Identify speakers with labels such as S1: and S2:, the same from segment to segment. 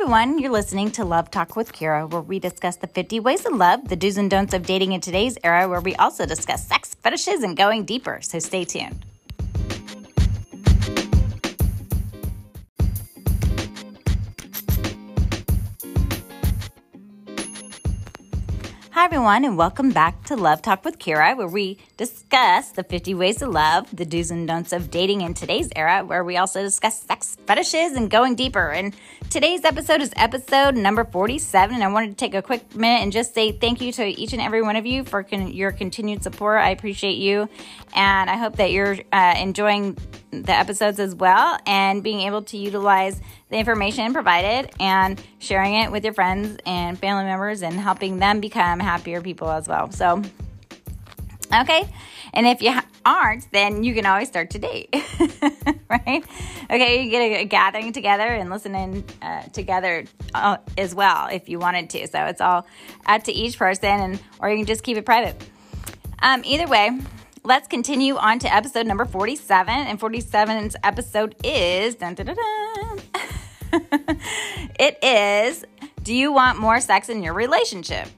S1: everyone. You're listening to Love Talk with Kira, where we discuss the 50 ways of love, the do's and don'ts of dating in today's era, where we also discuss sex, fetishes, and going deeper. So stay tuned. Hi, everyone, and welcome back to Love Talk with Kira, where we discuss the 50 ways to love, the do's and don'ts of dating in today's era, where we also discuss sex fetishes and going deeper. And today's episode is episode number 47. And I wanted to take a quick minute and just say thank you to each and every one of you for con- your continued support. I appreciate you. And I hope that you're uh, enjoying the episodes as well and being able to utilize the information provided and sharing it with your friends and family members and helping them become happier people as well. So, okay. And if you aren't, then you can always start to date, right? Okay, you get a, a, gathering together and listening uh, together uh, as well if you wanted to. So it's all up to each person, and or you can just keep it private. Um, either way, let's continue on to episode number 47. And 47's episode is dun, dun, dun, it is Do you want more sex in your relationship?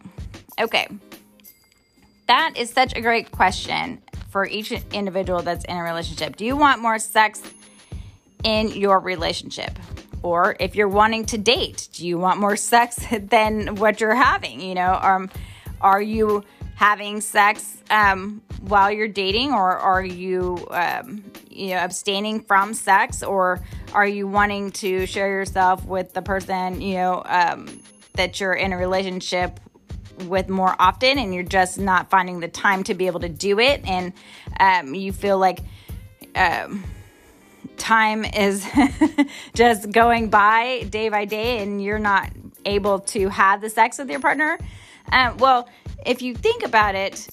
S1: Okay. That is such a great question for each individual that's in a relationship. Do you want more sex in your relationship? Or if you're wanting to date, do you want more sex than what you're having? You know, um, are you having sex um, while you're dating, or are you, um, you know, abstaining from sex, or are you wanting to share yourself with the person, you know, um, that you're in a relationship with more often, and you're just not finding the time to be able to do it, and um, you feel like um, time is just going by day by day, and you're not able to have the sex with your partner. Um, well, if you think about it,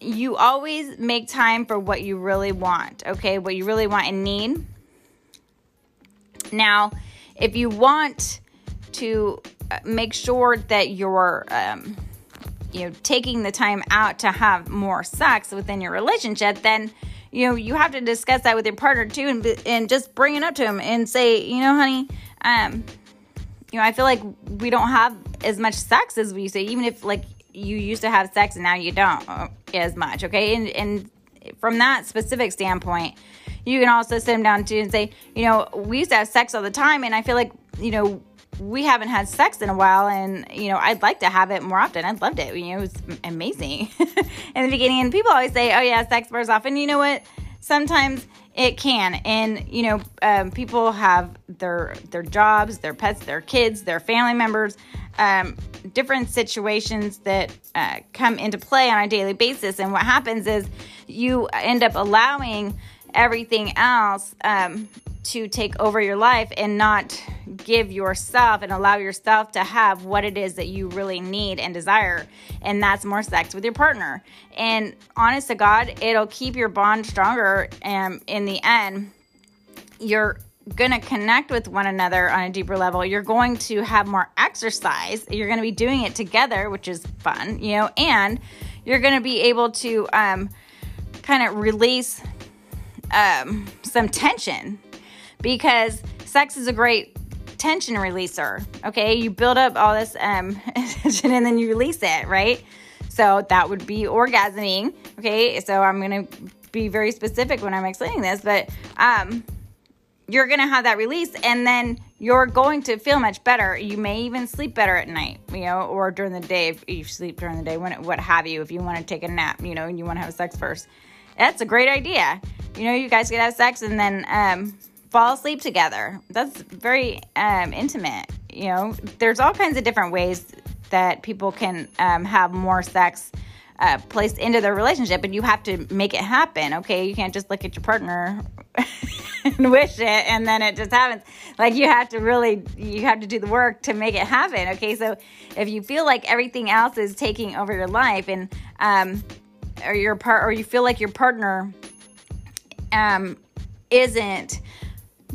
S1: you always make time for what you really want, okay? What you really want and need. Now, if you want to uh, make sure that you're, um, you know, taking the time out to have more sex within your relationship, then you know you have to discuss that with your partner too, and and just bring it up to him and say, you know, honey, um, you know, I feel like we don't have as much sex as we used to, even if like you used to have sex and now you don't uh, as much, okay? And and from that specific standpoint, you can also sit him down too and say, you know, we used to have sex all the time, and I feel like you know we haven't had sex in a while, and you know I'd like to have it more often. I loved it. You know, it was amazing in the beginning, and people always say, oh yeah, sex wears off, and you know what? Sometimes it can, and you know, um, people have their their jobs, their pets, their kids, their family members um, different situations that uh, come into play on a daily basis. And what happens is you end up allowing everything else um, to take over your life and not give yourself and allow yourself to have what it is that you really need and desire. And that's more sex with your partner. And honest to God, it'll keep your bond stronger. And um, in the end, you're going to connect with one another on a deeper level. You're going to have more exercise. You're going to be doing it together, which is fun, you know, and you're going to be able to um, kind of release um, some tension because sex is a great tension releaser. Okay, you build up all this um, tension and then you release it, right? So that would be orgasming. Okay, so I'm to be very specific when I'm explaining this, but um, you're to have that release and then you're going to feel much better. You may even sleep better at night, you know, or during the day if you sleep during the day, when what have you, if you want to take a nap, you know, and you want to have sex first. That's a great idea. You know, you guys could have sex and then um, fall asleep together. That's very um, intimate. You know, there's all kinds of different ways that people can um, have more sex uh, placed into their relationship, and you have to make it happen. Okay, you can't just look at your partner and wish it and then it just happens. Like you have to really you have to do the work to make it happen. Okay, so if you feel like everything else is taking over your life and um or your part or you feel like your partner um isn't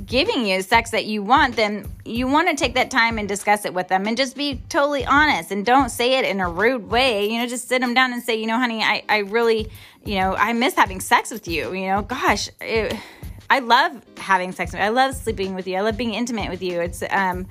S1: giving you sex that you want, then you want to take that time and discuss it with them and just be totally honest and don't say it in a rude way. You know, just sit them down and say, you know, honey, I, I really, you know, I miss having sex with you. You know, gosh, it, I love having sex. I love sleeping with you. I love being intimate with you. It's um,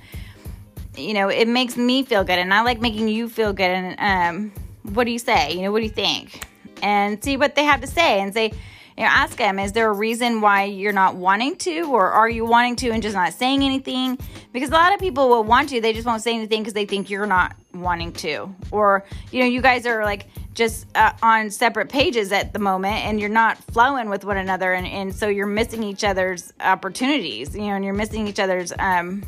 S1: you know, it makes me feel good, and I like making you feel good. And um, what do you say? You know, what do you think? And see what they have to say, and say, you know, ask them, is there a reason why you're not wanting to, or are you wanting to and just not saying anything? Because a lot of people will want to, they just won't say anything because they think you're not wanting to, or you know, you guys are like just uh, on separate pages at the moment and you're not flowing with one another and, and so you're missing each other's opportunities you know and you're missing each other's um,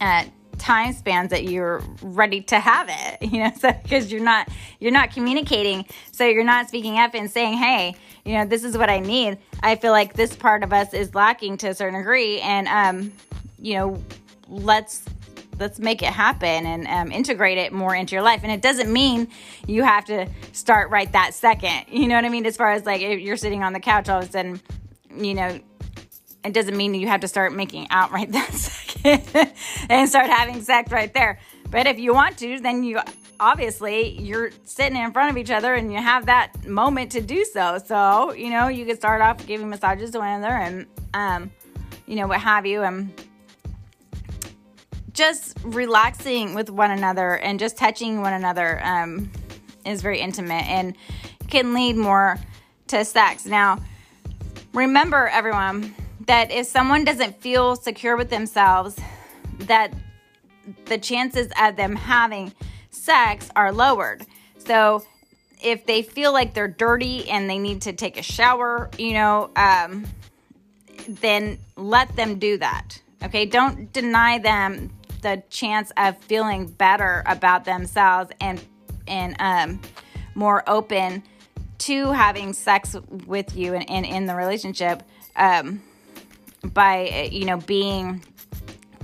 S1: uh, time spans that you're ready to have it you know so because you're not you're not communicating so you're not speaking up and saying hey you know this is what i need. I feel like this part of us is lacking to a certain degree and um you know let's let's make it happen and um, integrate it more into your life. And it doesn't mean you have to start right that second. You know what i mean? As far as like if you're sitting on the couch all of a sudden you know it doesn't mean you have to start making out right that second and start having sex right there. But if you want to, then you obviously you're sitting in front of each other and you have that moment to do so. So, you know, you could start off giving massages to one another and um, you know, what have you and just relaxing with one another and just touching one another um, is very intimate and can lead more to sex. Now, remember everyone that if someone doesn't feel secure with themselves, that the chances of them having sex are lowered. So if they feel like they're dirty and they need to take a shower, you know, um, then let them do that. Okay, don't deny them the chance of feeling better about themselves and and um, more open to having sex with you and, and in the relationship. Um, by you know being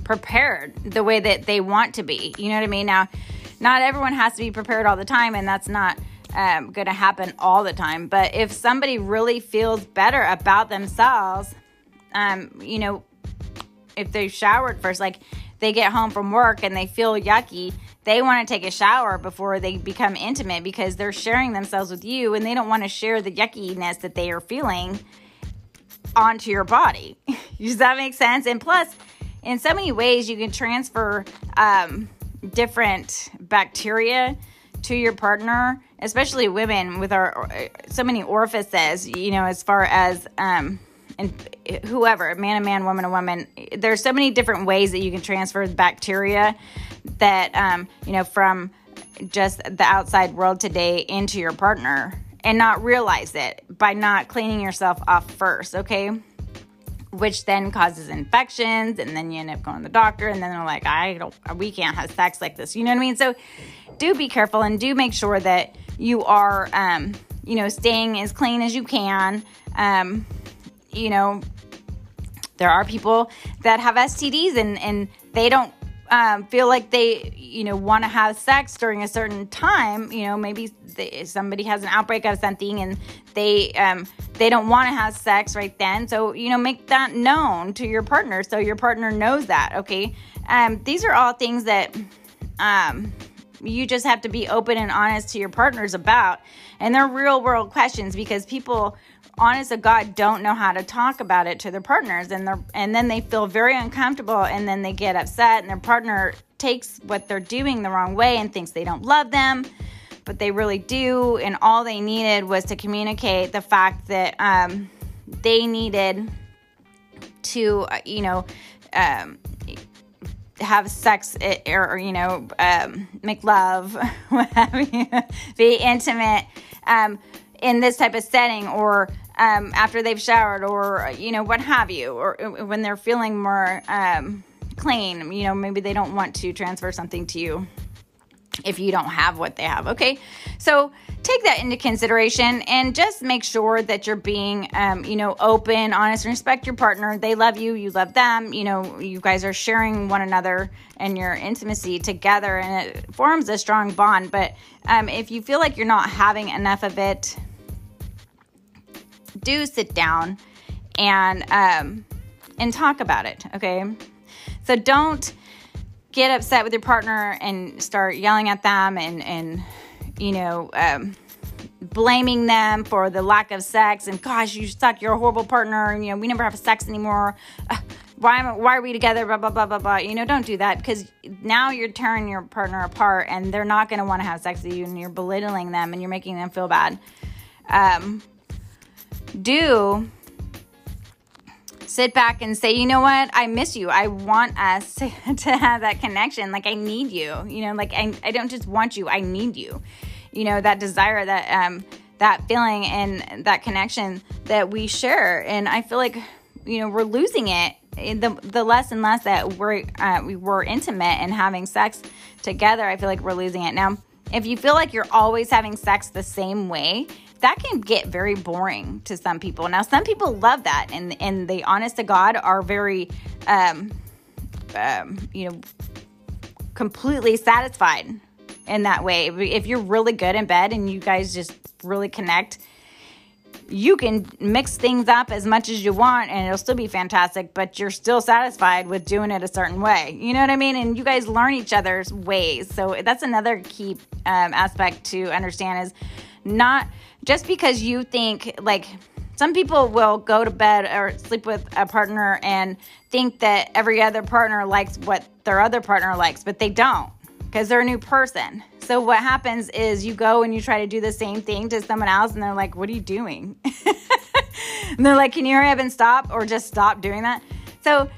S1: prepared the way that they want to be. You know what I mean? Now, not everyone has to be prepared all the time, and that's not um, going to happen all the time. But if somebody really feels better about themselves, um, you know, if they showered first, like they get home from work and they feel yucky, they want to take a shower before they become intimate because they're sharing themselves with you and they don't want to share the yuckiness that they are feeling onto your body. Does that make sense? And plus, in so many ways, you can transfer um, different bacteria to your partner, especially women with our so many orifices, you know, as far as um, and whoever, man, a man, woman, a woman. There's so many different ways that you can transfer bacteria that um, you know from just the outside world today into your partner and not realize it by not cleaning yourself off first, okay? Which then causes infections, and then you end up going to the doctor, and then they're like, I don't, we can't have sex like this. You know what I mean? So do be careful and do make sure that you are, um, you know, staying as clean as you can. Um, you know, there are people that have STDs and, and they don't um, feel like they, you know, want to have sex during a certain time, you know, maybe they, somebody has an outbreak of something and they um, they don't want to have sex right then. So you know, make that known to your partner so your partner knows that. Okay, um, these are all things that um, you just have to be open and honest to your partners about, and they're real world questions because people honest to God don't know how to talk about it to their partners. And they and then they feel very uncomfortable and then they get upset and their partner takes what they're doing the wrong way and thinks they don't love them. But they really do. And all they needed was to communicate the fact that um, they needed to uh, you know um, have sex or, you know um, make love be intimate um, in this type of setting or um, after they've showered or you know what have you or uh, when they're feeling more um, clean you know maybe they don't want to transfer something to you if you don't have what they have okay? So take that into consideration and just make sure that you're being um, you know open honest and respect your partner. They love you you love them you know you guys are sharing one another and your intimacy together and it forms a strong bond. But um, if you feel like you're not having enough of it do sit down and um, and talk about it. Okay, so don't get upset with your partner and start yelling at them and and you know um, blaming them for the lack of sex and gosh you suck. You're a horrible partner and you know we never have sex anymore. Uh, why am why are we together? Blah blah blah blah blah. You know don't do that because now you're tearing your partner apart and they're not going to want to have sex with you and you're belittling them and you're making them feel bad. Um, do sit back and say you know what? I miss you. I want us to, have that connection. Like i need you you know like I, I don't just want you i need you. You know that desire that um that feeling and that connection that we share. And i feel like you know we're losing it. The the less and less that we're uh, we were intimate and having sex together, I feel like we're losing it. Now, if you feel like you're always having sex the same way, that can get very boring to some people. Now, some people love that, and and they, honest to God, are very, um, um, you know, completely satisfied in that way. If you're really good in bed and you guys just really connect you can mix things up as much as you want and it'll still be fantastic, but you're still satisfied with doing it a certain way. You know what I mean? And you guys learn each other's ways. So that's another key um, aspect to understand is not just because you think like some people will go to bed or sleep with a partner and think that every other partner likes what their other partner likes, but they don't because they're a new person. So what happens is you go and you try to do the same thing to someone else, and they're like, "What are you doing?" and they're like, "Can you hurry up and stop, or just stop doing that?" So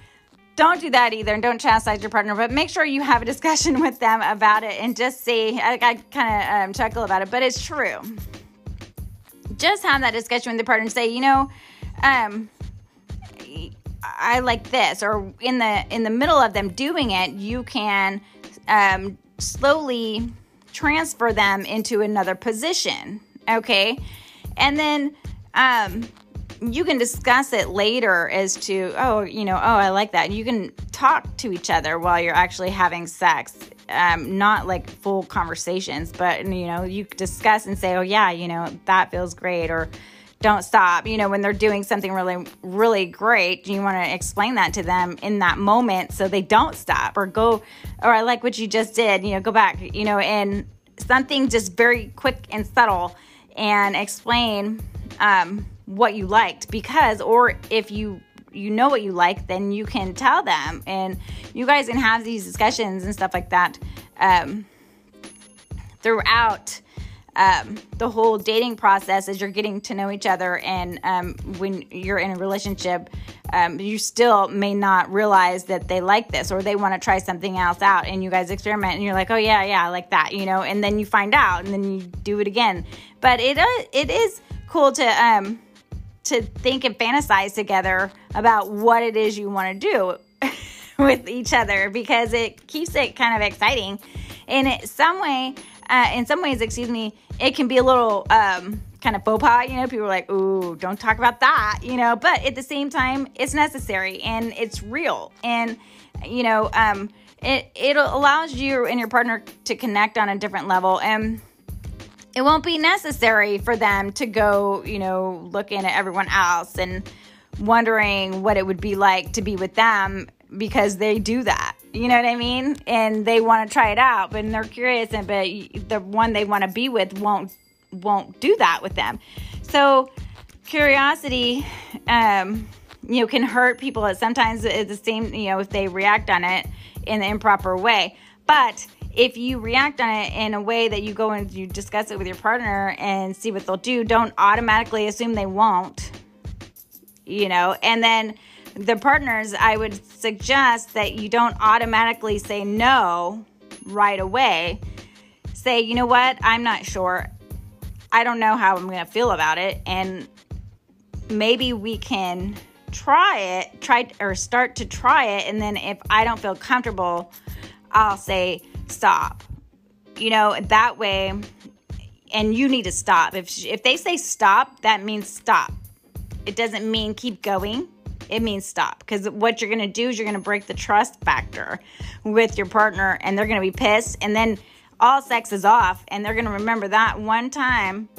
S1: don't do that either, and don't chastise your partner. But make sure you have a discussion with them about it, and just see. I, I kind of um, chuckle about it, but it's true. Just have that discussion with the partner and say, you know, um, I like this, or in the in the middle of them doing it, you can um, slowly transfer them into another position. Okay. And then um, you can discuss it later as to, oh, you know, oh, I like that. You can talk to each other while you're actually having sex. Um, not like full conversations, but you know, you discuss and say, oh, yeah, you know, that feels great. Or, don't stop. You know, when they're doing something really, really great, you want to explain that to them in that moment so they don't stop or go, or I like what you just did, you know, go back, you know, and something just very quick and subtle and explain um, what you liked because, or if you you know what you like, then you can tell them, and you guys can have these discussions and stuff like that um, throughout um, the whole dating process as you're getting to know each other and um, when you're in a relationship um, you still may not realize that they like this or they want to try something else out and you guys experiment and you're like oh yeah yeah i like that you know and then you find out and then you do it again. But it uh, it is cool to um to think and fantasize together about what it is you want to do with each other because it keeps it kind of exciting in some way uh, in some ways, excuse me, it can be a little um, kind of faux pas. You know, people are like, "Ooh, don't talk about that," you know. But at the same time, it's necessary and it's real, and you know, um, it it allows you and your partner to connect on a different level, and it won't be necessary for them to go, you know, looking at everyone else and wondering what it would be like to be with them because they do that. You know what I mean? And they want to try it out, but they're curious and but the one they want to be with won't won't do that with them. So curiosity um you know can hurt people. Sometimes it's the same, you know, if they react on it in the improper way. But if you react on it in a way that you go and you discuss it with your partner and see what they'll do, don't automatically assume they won't. You know, and then the partners, I would suggest that you don't automatically say no right away. Say, you know what, I'm not sure. I don't know how I'm going to feel about it. And maybe we can try it, try or start to try it. And then if I don't feel comfortable, I'll say stop. You know, that way, and you need to stop. If, if they say stop, that means stop. It doesn't mean keep going it means stop. Because what you're going to do is you're going to break the trust factor with your partner and they're going to be pissed. And then all sex is off and they're going to remember that one time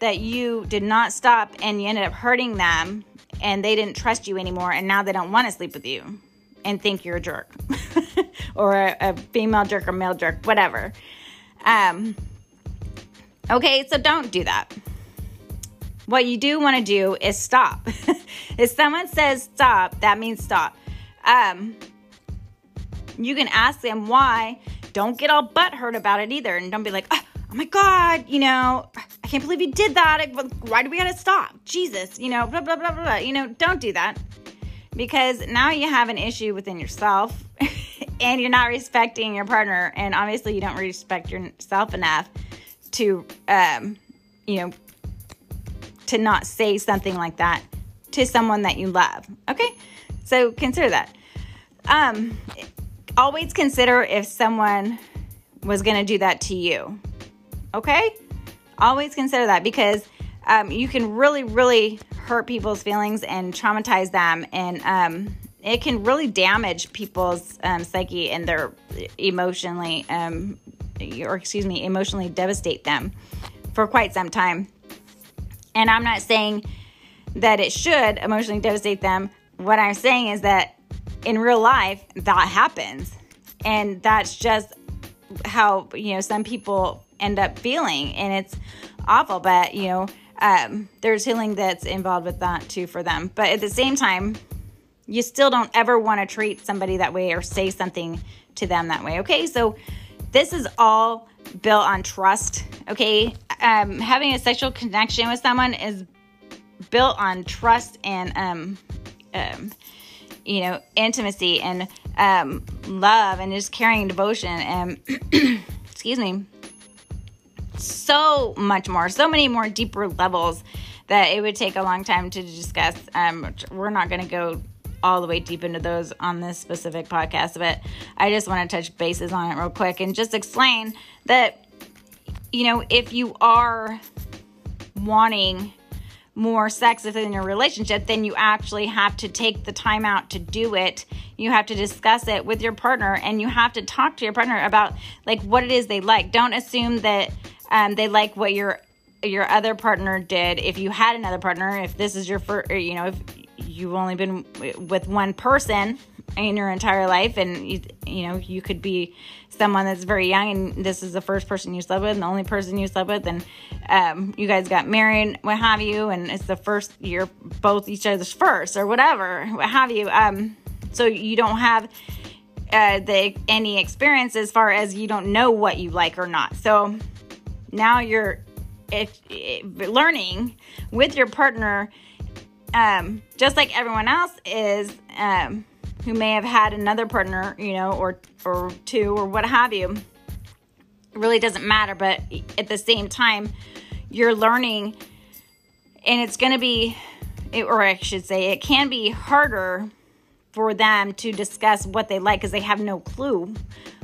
S1: that you did not stop and you ended up hurting them and they didn't trust you anymore and now they don't want to sleep with you and think you're a jerk or a, a, female jerk or male jerk, whatever. Um, okay, so don't do that. What you do want to do is stop. if someone says stop, that means stop. um, you can ask them why. Don't get all butt hurt about it either. And don't be like, oh, oh my God, you know, I can't believe you did that. Why do we gotta stop? Jesus, you know, blah, blah, blah, blah, blah. You know, don't do that because now you have an issue within yourself and you're not respecting your partner. And obviously, you don't respect yourself enough to, um, you know, to not say something like that to someone that you love. Okay? So consider that. Um, always consider if someone was going to do that to you. Okay? Always consider that because um, you can really, really hurt people's feelings and traumatize them. And um, it can really damage people's um, psyche and their emotionally, um, or excuse me, emotionally devastate them for quite some time. And I'm not saying that it should emotionally devastate them. What I'm saying is that in real life, that happens. And that's just how, you know, some people end up feeling. And it's awful, but, you know, um, there's healing that's involved with that too for them. But at the same time, you still don't ever want to treat somebody that way or say something to them that way. Okay, so this is all built on trust. Okay, um, having a sexual connection with someone is built on trust and um, um, you know intimacy and um, love and just caring devotion and excuse me so much more so many more deeper levels that it would take a long time to discuss um, we're not going to go all the way deep into those on this specific podcast but i just want to touch bases on it real quick and just explain that you know if you are wanting more sex within your relationship, then you actually have to take the time out to do it. You have to discuss it with your partner and you have to talk to your partner about like what it is they like. Don't assume that um, they like what your your other partner did. If you had another partner, if this is your first, you know, if you've only been with one person in your entire life and you, you know you could be someone that's very young and this is the first person you slept with and the only person you slept with and um, you guys got married what have you and it's the first you're both each other's first or whatever what have you um, so you don't have uh, the any experience as far as you don't know what you like or not so now you're if, if learning with your partner um, just like everyone else is um, who may have had another partner, you know, or or two or what have you. It really doesn't matter, but at the same time, you're learning and it's going to be or I should say it can be harder for them to discuss what they like because they have no clue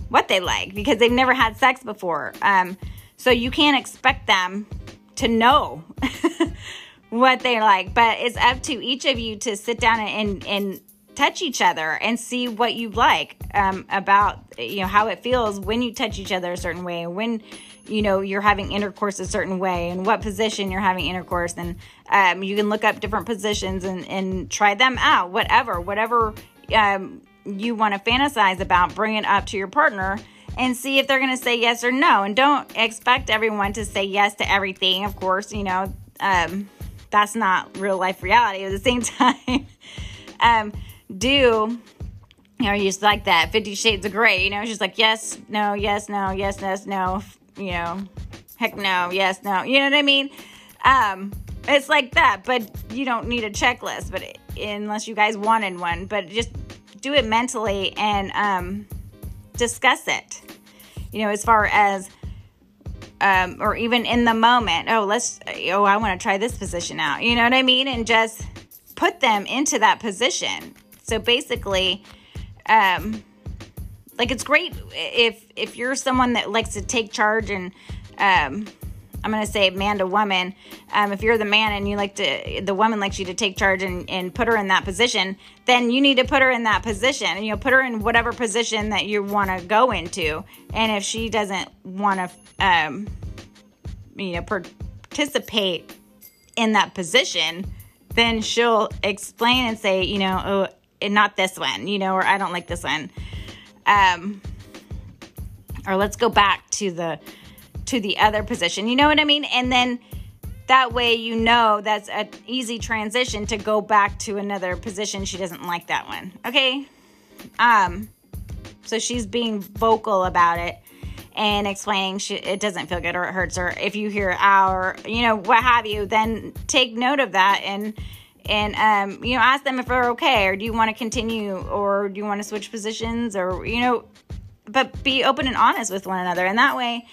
S1: what they like because they've never had sex before. Um, so you can't expect them to know what they like, but it's up to each of you to sit down and, and touch each other and see what you like um, about you know how it feels when you touch each other a certain way when you know you're having intercourse a certain way and what position you're having intercourse and um, you can look up different positions and, and try them out whatever whatever um, you want to fantasize about bring it up to your partner and see if they're going to say yes or no. And don't expect everyone to say yes to everything. Of course you know um, that's not real life reality at the same time. Um, do you know, just like that, Fifty Shades of Grey, you know, she's like, yes, no, yes, no, yes, yes, no, you know, heck no, yes, no, you know what I mean? Um, it's like that, but you don't need a checklist, but it, unless you guys wanted one, but just do it mentally and um, discuss it, you know, as far as, um, or even in the moment, oh, let's, oh, I want to try this position out, you know what I mean? And just put them into that position so basically, um, like it's great if if you're someone that likes to take charge and um, I'm gonna say man to woman. Um, if you're the man and you like to, the woman likes you to take charge and, and put her in that position, then you need to put her in that position. And you know, put her in whatever position that you want to go into. And if she doesn't want to, um, you know, participate in that position, then she'll explain and say, you know, oh, not this one, you know, or I don't like this one. Um, or let's go back to the to the other position. You know what I mean? And then that way you know that's an easy transition to go back to another position. She doesn't like that one. Okay? Um, so she's being vocal about it and explaining she, it doesn't feel good or it hurts, or if you hear our you know what have you, then take note of that and and um, you know ask them if they're okay or do you want to continue or do you want to switch positions or you know but be open and honest with one another and that way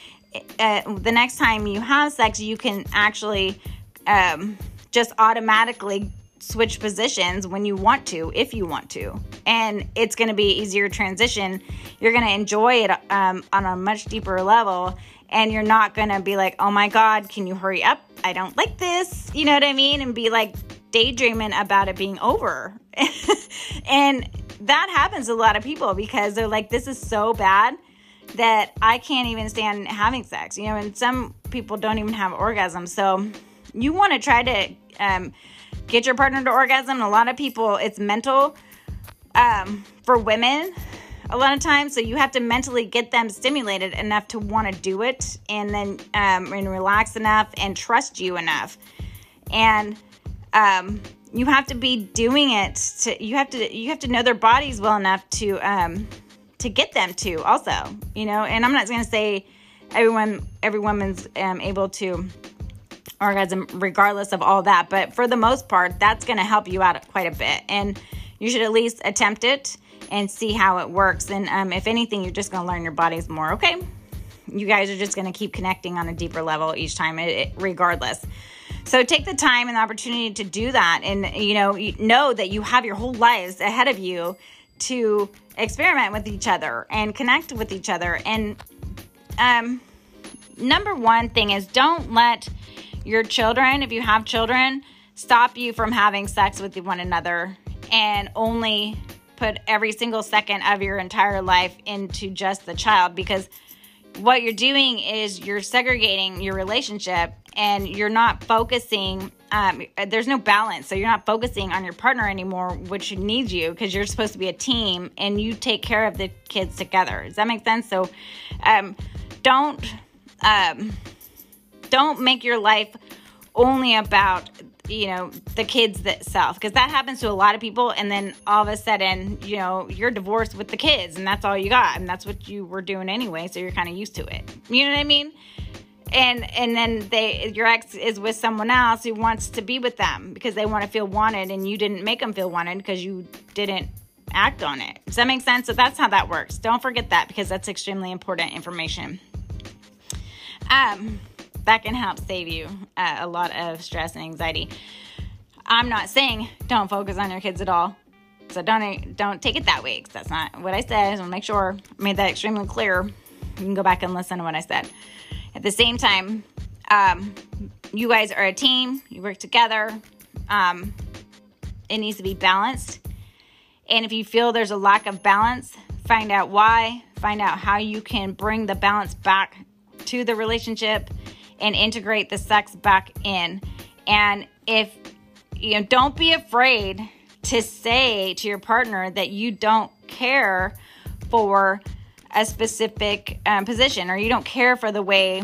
S1: uh, the next time you have sex you can actually um, just automatically switch positions when you want to, if you want to. And it's going to be easier transition. You're going to enjoy it um, on a much deeper level. And you're not going to be like, oh my God, can you hurry up? I don't like this. You know what I mean? And be like daydreaming about it being over. and that happens to a lot of people because they're like, this is so bad that I can't even stand having sex. You know, and some people don't even have orgasms. So you want to try to um, get your partner to orgasm. A lot of people, it's mental um, for women a lot of times. So you have to mentally get them stimulated enough to want to do it and then um, and relax enough and trust you enough. And um, you have to be doing it to you have to you have to know their bodies well enough to um, to get them to also you know and i'm not going to say everyone every woman's um, able to orgasm regardless of all that. But for the most part, that's going to help you out quite a bit. And you should at least attempt it and see how it works. And um, if anything, you're just going to learn your bodies more, okay? You guys are just going to keep connecting on a deeper level each time, it, regardless. So take the time and the opportunity to do that, and you know, know that you have your whole lives ahead of you to experiment with each other and connect with each other. And um, number one thing is don't let your children, if you have children, stop you from having sex with one another and only put every single second of your entire life into just the child because what you're doing is you're segregating your relationship and you're not focusing um, there's no balance so you're not focusing on your partner anymore which needs you because you're supposed to be a team and you take care of the kids together. Does that make sense? So um, don't um, don't make your life only about you know the kids itself because that happens to a lot of people and then all of a sudden you know you're divorced with the kids and that's all you got and that's what you were doing anyway so you're kind of used to it. You know what i mean and and then they your ex is with someone else who wants to be with them because they want to feel wanted and you didn't make them feel wanted because you didn't act on it does that make sense so that's how that works don't forget that because that's extremely important information um that can help save you uh, a lot of stress and anxiety. I'm not saying don't focus on your kids at all. So don't don't take it that way because that's not what I said. I want to make sure I made that extremely clear. You can go back and listen to what I said. At the same time, um, you guys are a team. You work together. Um, it needs to be balanced. And if you feel there's a lack of balance, find out why. Find out how you can bring the balance back to the relationship and integrate the sex back in. And if you know, don't be afraid to say to your partner that you don't care for a specific um, position or you don't care for the way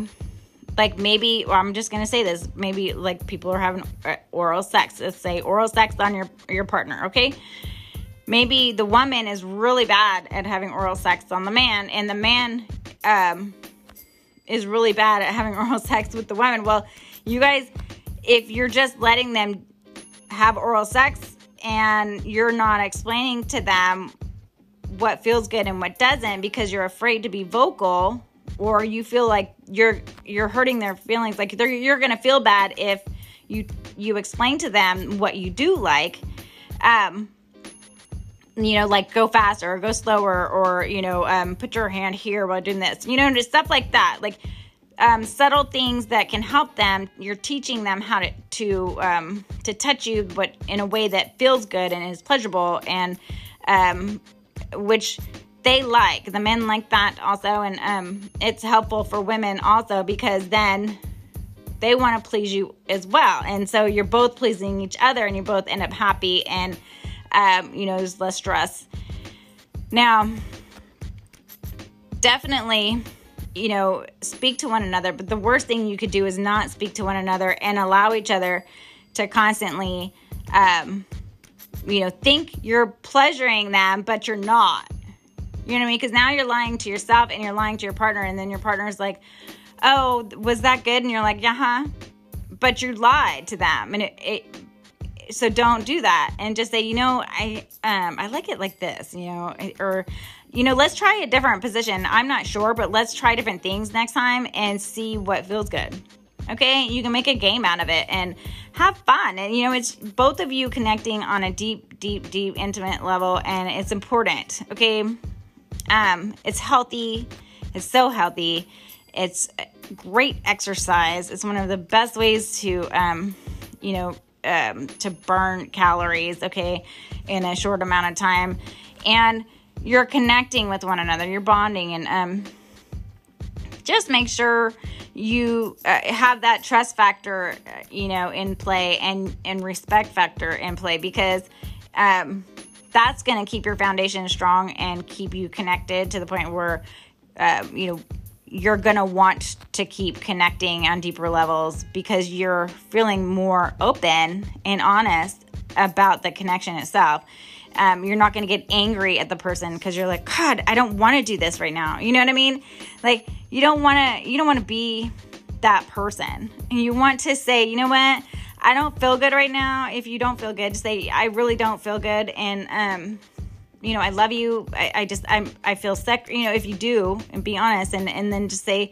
S1: like maybe well, i'm just to say this maybe like people are having uh, oral sex let's say oral sex on your your partner okay? Maybe the woman is really bad at having oral sex on the man and the man um, is really bad at having oral sex with the woman. Well, you guys, if you're just letting them have oral sex and you're not explaining to them what feels good and what doesn't because you're afraid to be vocal or you feel like you're you're hurting their feelings like you're to feel bad if you you explain to them what you do like um you know, like go faster or go slower or, you know, um, put your hand here while doing this, you know, just stuff like that. Like um, subtle things that can help them. You're teaching them how to, to, um, to touch you, but in a way that feels good and is pleasurable and, um, which they like. The men like that also. And, um, it's helpful for women also because then they want to please you as well. And so you're both pleasing each other and you both end up happy and, um, you know, there's less stress. Now, definitely, you know, speak to one another, but the worst thing you could do is not speak to one another and allow each other to constantly, um, you know, think you're pleasuring them, but you're not. You know what I mean? Because now you're lying to yourself and you're lying to your partner, and then your partner's like, "Oh, was that good?" And you're like, "Yeah, huh." But you lied to them, and it, it so don't do that and just say you know i um i like it like this you know or you know let's try a different position i'm not sure but let's try different things next time and see what feels good okay? You can make a game out of it and have fun. And you know it's both of you connecting on a deep deep deep intimate level and it's important okay? Um it's healthy. It's so healthy. It's great exercise. It's one of the best ways to um you know um, to burn calories okay in a short amount of time. And you're connecting with one another. You're bonding and um just make sure you uh, have that trust factor, uh, you know, in play and and respect factor in play because um, that's going to keep your foundation strong and keep you connected to the point where uh, you know you're going to want to keep connecting on deeper levels because you're feeling more open and honest about the connection itself. Um, you're not going to get angry at the person because you're like, God, I don't want to do this right now. You know what I mean? Like, you don't want to, you don't want to be that person. And you want to say, you know what? I don't feel good right now. If you don't feel good, say, I really don't feel good. And, um, you know, I love you. I, I just, I'm, I feel sick. You know, if you do, and be honest, and and then just say,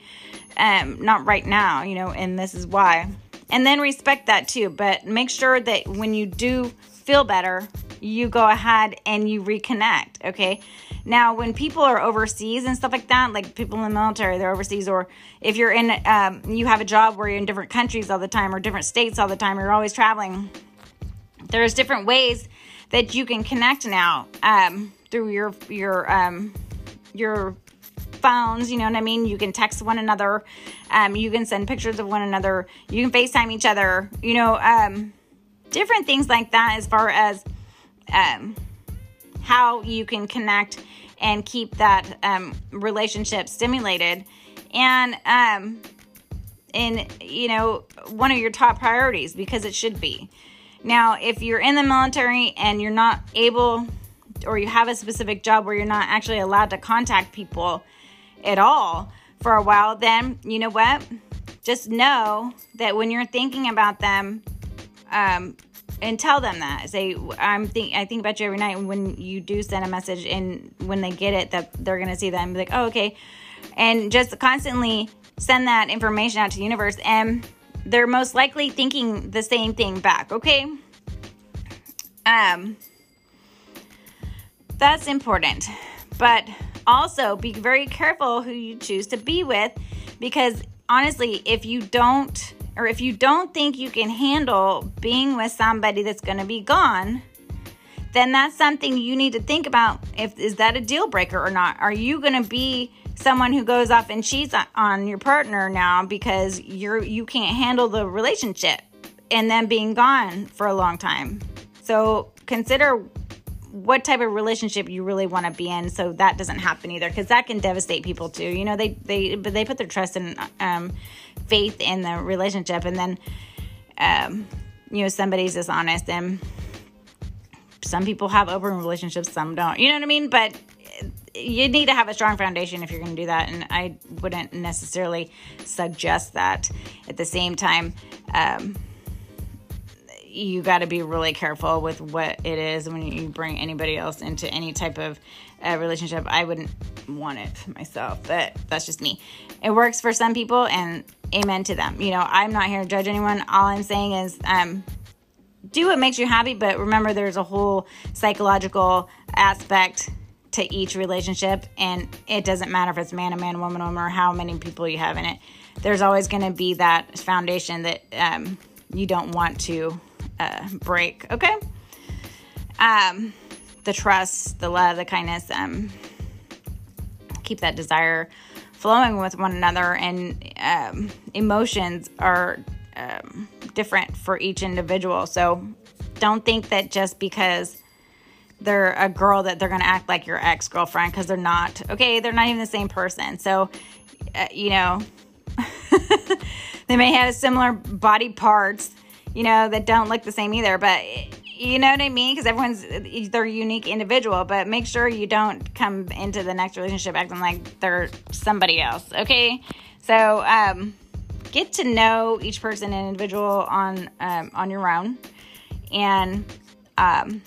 S1: um, not right now. You know, and this is why. And then respect that too. But make sure that when you do feel better, you go ahead and you reconnect. Okay. Now, when people are overseas and stuff like that, like people in the military, they're overseas, or if you're in, um, you have a job where you're in different countries all the time or different states all the time, you're always traveling. There's different ways that you can connect now um, through your your um, your phones. You know what I mean? You can text one another. Um, you can send pictures of one another. You can FaceTime each other. You know, um, different things like that as far as um, how you can connect and keep that um, relationship stimulated. And um, in you know one of your top priorities because it should be. Now if you're in the military and you're not able or you have a specific job where you're not actually allowed to contact people at all for a while then you know what? Just know that when you're thinking about them um, and tell them that. Say, I'm think I think about you every night. and When you do send a message, and when they get it, that they're gonna see that and be like, oh, okay, and just constantly send that information out to the universe, and they're most likely thinking the same thing back. Okay. Um, that's important, but also be very careful who you choose to be with, because honestly, if you don't or if you don't think you can handle being with somebody that's going to be gone, then that's something you need to think about if is that a deal breaker or not? Are you going to be someone who goes off and cheats on your partner now because you're you can't handle the relationship and then being gone for a long time? So consider what type of relationship you really want to be in so that doesn't happen either because that can devastate people too you know they they but they put their trust in um, faith in the relationship and then um, you know somebody's dishonest and some people have open relationships some don't. You know what i mean? But you need to have a strong foundation if you're going to do that and i wouldn't necessarily suggest that. At the same time um, you got to be really careful with what it is when you bring anybody else into any type of uh, relationship. I wouldn't want it myself, but that's just me. It works for some people, and amen to them. You know, I'm not here to judge anyone. All I'm saying is, um, do what makes you happy, but remember there's a whole psychological aspect to each relationship, and it doesn't matter if it's man to man, woman woman, or how many people you have in it. There's always going to be that foundation that um, you don't want to uh, break. Okay. Um, the trust, the love, the kindness. Um, keep that desire flowing with one another, and um, emotions are um, different for each individual. So don't think that just because they're a girl that they're going to act like your ex girlfriend because they're not. Okay, they're not even the same person. So, uh, you know, they may have similar body parts you know, that don't look the same either. But you know what I mean? Because everyone's they're unique individual, but make sure you don't come into the next relationship acting like they're somebody else. Okay, so um, get to know each person and individual on um, on your own, and um,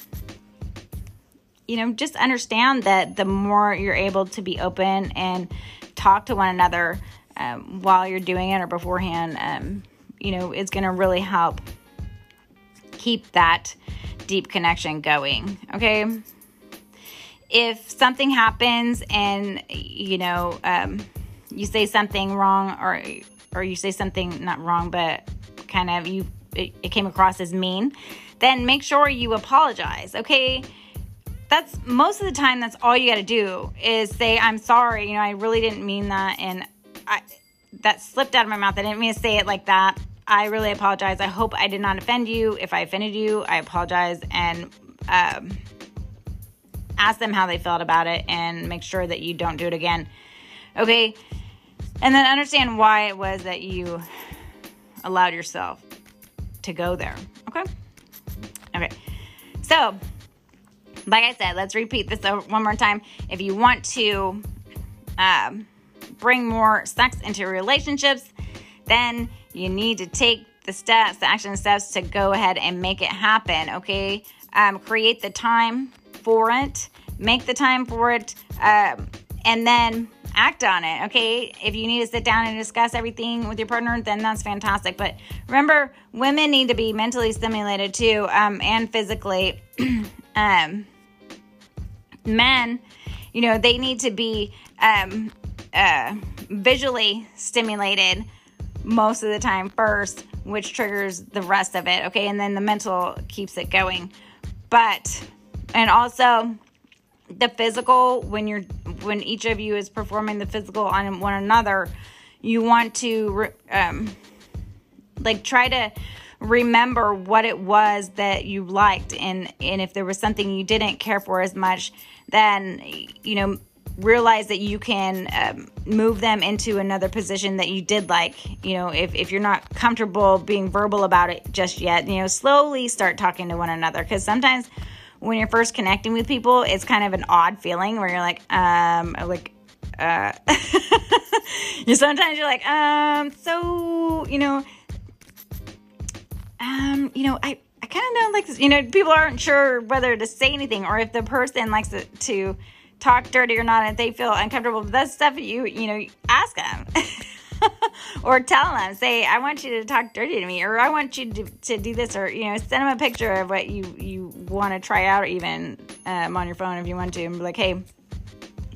S1: you know just understand that the more you're able to be open and talk to one another um, while you're doing it or beforehand, um, you know, it's going to really help keep that deep connection going. Okay. If something happens and, you know, um, you say something wrong or, or you say something not wrong, but kind of you, it, it came across as mean, then make sure you apologize. Okay that's most of the time that's all you got to do is say i'm sorry you know i really didn't mean that and i that slipped out of my mouth i didn't mean to say it like that I really apologize. I hope I did not offend you. If I offended you, I apologize and um, ask them how they felt about it and make sure that you don't do it again. Okay. And then understand why it was that you allowed yourself to go there. Okay. Okay. So, like I said, let's repeat this one more time. If you want to um, bring more sex into your relationships, then you need to take the steps, the action steps to go ahead and make it happen. Okay. Um, create the time for it, make the time for it, um, and then act on it. Okay. If you need to sit down and discuss everything with your partner, then that's fantastic. But remember, women need to be mentally stimulated too, um, and physically. um, men, you know, they need to be um, uh, visually stimulated most of the time first, which triggers the rest of it. Okay. And then the mental keeps it going. But, and also the physical, when you're, when each of you is performing the physical on one another, you want to, um, like try to remember what it was that you liked and and if there was something you didn't care for as much then you know realize that you can um, move them into another position that you did like. You know, if, if you're not comfortable being verbal about it just yet, you know, slowly start talking to one another. Because sometimes when you're first connecting with people, it's kind of an odd feeling where you're like, um, like, uh, you sometimes you're like, um, so, you know, um, you know, I, I kind of don't like this, you know, people aren't sure whether to say anything or if the person likes to, to talk dirty or not and they feel uncomfortable with that stuff you you know ask them. Or tell them say i want you to talk dirty to me or i want you to, to do this or you know send them a picture of what you you want to try out or even um, on your phone if you want to and be like hey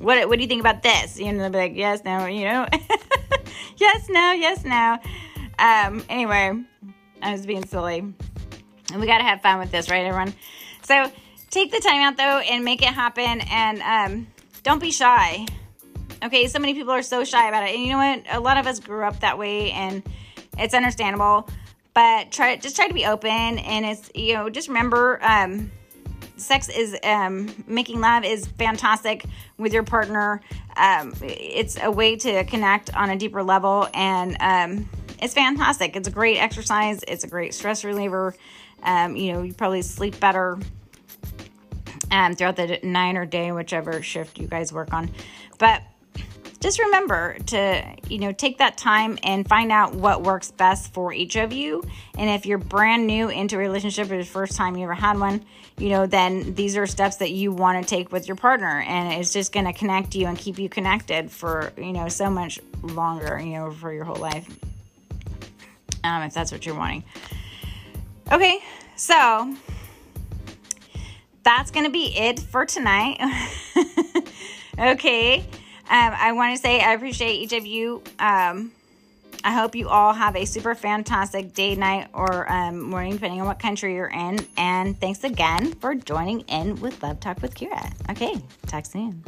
S1: what, what do you think about this? You know they'll be like yes no you know? Yes no yes no. Um anyway i was being silly. And we got to have fun with this right everyone? So take the time out though and make it happen and um, don't be shy. Okay, so many people are so shy about it. And you know what? A lot of us grew up that way and it's understandable. But try just try to be open and it's you know, just remember um sex is um, making love is fantastic with your partner. Um, it's a way to connect on a deeper level, and um, it's fantastic. It's a great exercise. It's a great stress reliever. Um, you know, you probably sleep better um, throughout the night or day, whichever shift you guys work on. But just remember to you know take that time and find out what works best for each of you. And if you're brand new into a relationship or the first time you ever had one you know then these are steps that you want to take with your partner. And it's just going to connect you and keep you connected for you know so much longer you know for your whole life um, if that's what you're wanting. Okay so that's going to be it for tonight. okay. Um, I want to say I appreciate each of you. Um, I hope you all have a super fantastic day, night, or um, morning, depending on what country you're in. And thanks again for joining in with Love Talk with Kira. Okay, talk soon.